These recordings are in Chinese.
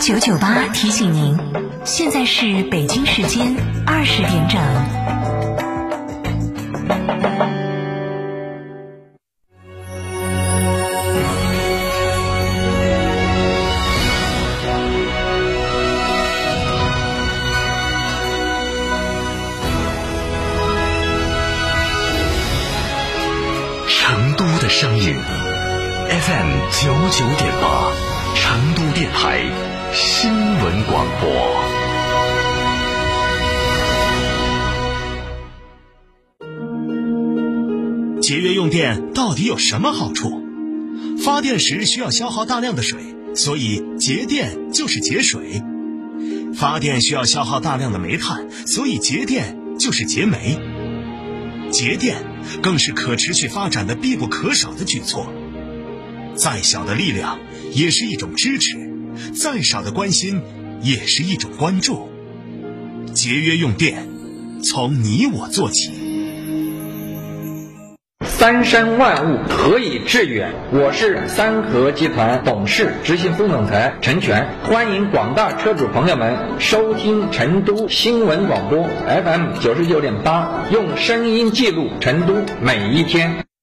九九八提醒您，现在是北京时间二十点整。成都的声音，FM 九九点八，成都电台新闻广播。节约用电到底有什么好处？发电时需要消耗大量的水，所以节电就是节水；发电需要消耗大量的煤炭，所以节电就是节煤。节电更是可持续发展的必不可少的举措。再小的力量也是一种支持，再少的关心也是一种关注。节约用电，从你我做起。三山万物何以致远？我是三和集团董事、执行副总裁陈全，欢迎广大车主朋友们收听成都新闻广播 FM 九十九点八，用声音记录成都每一天。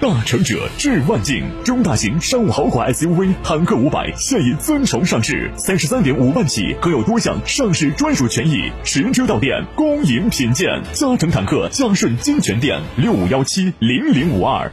大成者致万境，中大型商务豪华 SUV 坦克五百现已尊崇上市，三十三点五万起，可有多项上市专属权益，实车到店，恭迎品鉴。嘉诚坦克嘉顺金泉店六五幺七零零五二。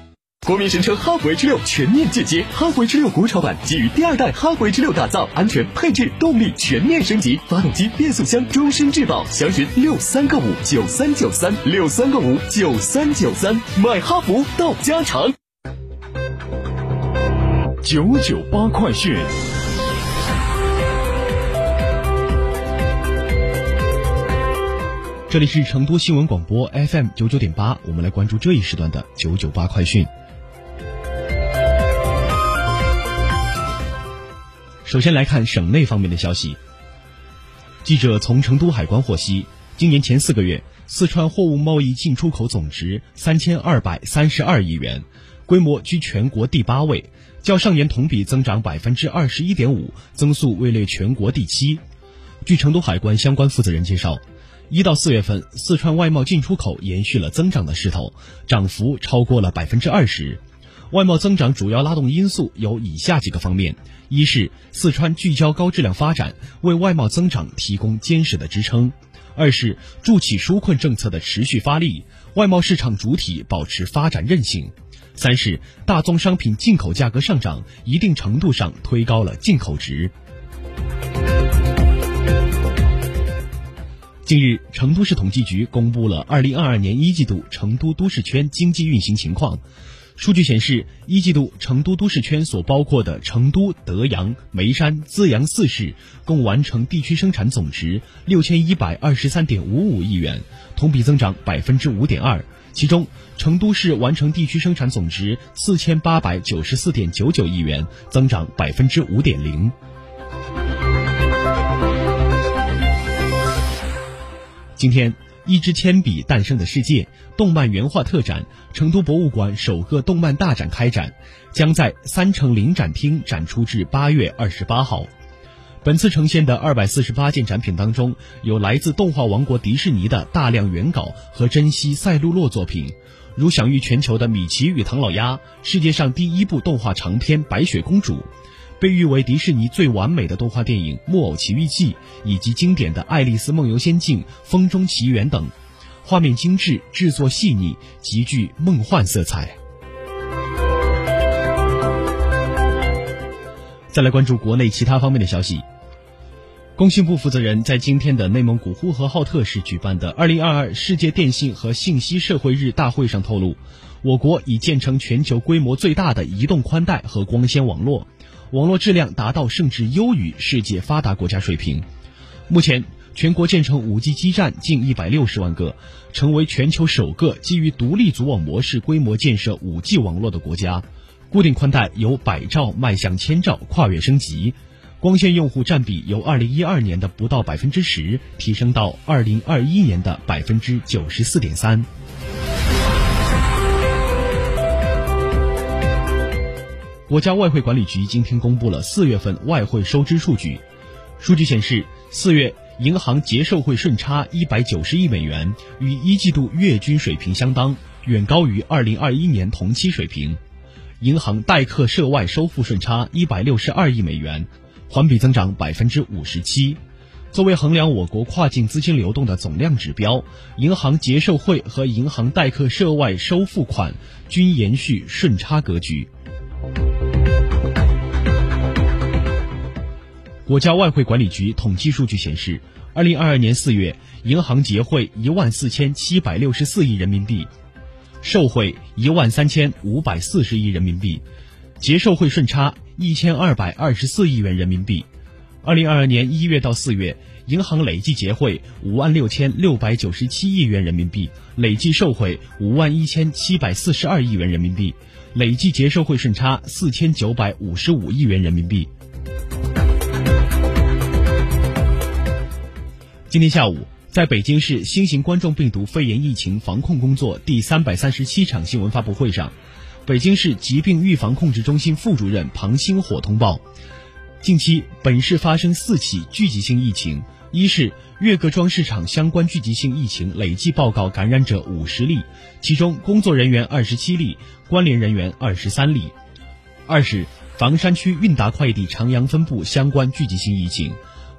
国民神车哈弗 H 六全面进阶，哈弗 H 六国潮版基于第二代哈弗 H 六打造，安全配置动力全面升级，发动机变速箱终身质保，详询六三个五九三九三六三个五九三九三，买哈弗到家常。九九八快讯。这里是成都新闻广播 FM 九九点八，我们来关注这一时段的九九八快讯。首先来看省内方面的消息。记者从成都海关获悉，今年前四个月，四川货物贸易进出口总值三千二百三十二亿元，规模居全国第八位，较上年同比增长百分之二十一点五，增速位列全国第七。据成都海关相关负责人介绍，一到四月份，四川外贸进出口延续了增长的势头，涨幅超过了百分之二十。外贸增长主要拉动因素有以下几个方面：一是四川聚焦高质量发展，为外贸增长提供坚实的支撑；二是助企纾困政策的持续发力，外贸市场主体保持发展韧性；三是大宗商品进口价格上涨，一定程度上推高了进口值。近日，成都市统计局公布了二零二二年一季度成都都市圈经济运行情况。数据显示，一季度成都都市圈所包括的成都、德阳、眉山、资阳四市共完成地区生产总值六千一百二十三点五五亿元，同比增长百分之五点二。其中，成都市完成地区生产总值四千八百九十四点九九亿元，增长百分之五点零。今天，一支铅笔诞生的世界动漫原画特展，成都博物馆首个动漫大展开展，将在三城临展厅展出至八月二十八号。本次呈现的二百四十八件展品当中，有来自动画王国迪士尼的大量原稿和珍稀赛璐珞作品，如享誉全球的《米奇与唐老鸭》，世界上第一部动画长片《白雪公主》。被誉为迪士尼最完美的动画电影《木偶奇遇记》，以及经典的《爱丽丝梦游仙境》《风中奇缘》等。画面精致，制作细腻，极具梦幻色彩。再来关注国内其他方面的消息。工信部负责人在今天的内蒙古呼和浩特市举办的2022世界电信和信息社会日大会上透露，我国已建成全球规模最大的移动宽带和光纤网络，网络质量达到甚至优于世界发达国家水平。目前，全国建成 5G 基站近160万个，成为全球首个基于独立组网模式规模建设 5G 网络的国家。固定宽带由百兆迈向千兆，跨越升级；光纤用户占比由二零一二年的不到百分之十提升到二零二一年的百分之九十四点三。国家外汇管理局今天公布了四月份外汇收支数据，数据显示，四月银行结售汇顺差一百九十亿美元，与一季度月均水平相当，远高于二零二一年同期水平。银行代客涉外收付顺差一百六十二亿美元，环比增长百分之五十七。作为衡量我国跨境资金流动的总量指标，银行结售汇和银行代客涉外收付款均延续顺差格局。国家外汇管理局统计数据显示，二零二二年四月，银行结汇一万四千七百六十四亿人民币。受汇一万三千五百四十亿人民币，结售汇顺差一千二百二十四亿元人民币。二零二二年一月到四月，银行累计结汇五万六千六百九十七亿元人民币，累计受汇五万一千七百四十二亿元人民币，累计结售汇顺差四千九百五十五亿元人民币。今天下午。在北京市新型冠状病毒肺炎疫情防控工作第三百三十七场新闻发布会上，北京市疾病预防控制中心副主任庞星火通报，近期本市发生四起聚集性疫情：一是岳各庄市场相关聚集性疫情累计报告感染者五十例，其中工作人员二十七例，关联人员二十三例；二是房山区韵达快递长阳分部相关聚集性疫情，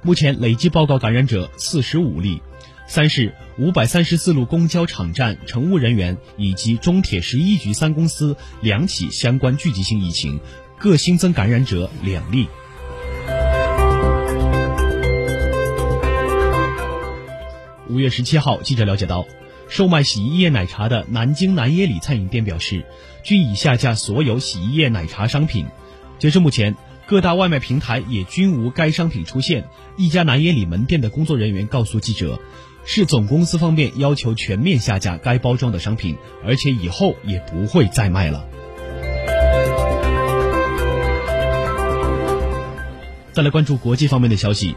目前累计报告感染者四十五例。三是五百三十四路公交场站乘务人员以及中铁十一局三公司两起相关聚集性疫情，各新增感染者两例。五月十七号，记者了解到，售卖洗衣液奶茶的南京南耶里餐饮店表示，均已下架所有洗衣液奶茶商品。截至目前，各大外卖平台也均无该商品出现。一家南耶里门店的工作人员告诉记者。是总公司方面要求全面下架该包装的商品，而且以后也不会再卖了。再来关注国际方面的消息。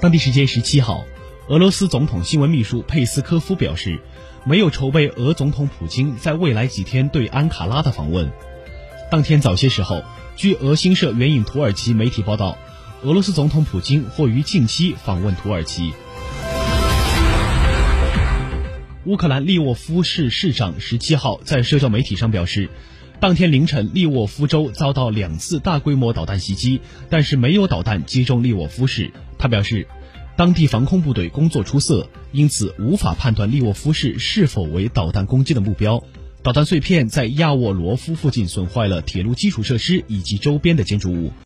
当地时间十七号，俄罗斯总统新闻秘书佩斯科夫表示，没有筹备俄总统普京在未来几天对安卡拉的访问。当天早些时候，据俄新社援引土耳其媒体报道，俄罗斯总统普京或于近期访问土耳其。乌克兰利沃夫市市长十七号在社交媒体上表示，当天凌晨利沃夫州遭到两次大规模导弹袭击，但是没有导弹击中利沃夫市。他表示，当地防空部队工作出色，因此无法判断利沃夫市是否为导弹攻击的目标。导弹碎片在亚沃罗夫附近损坏了铁路基础设施以及周边的建筑物。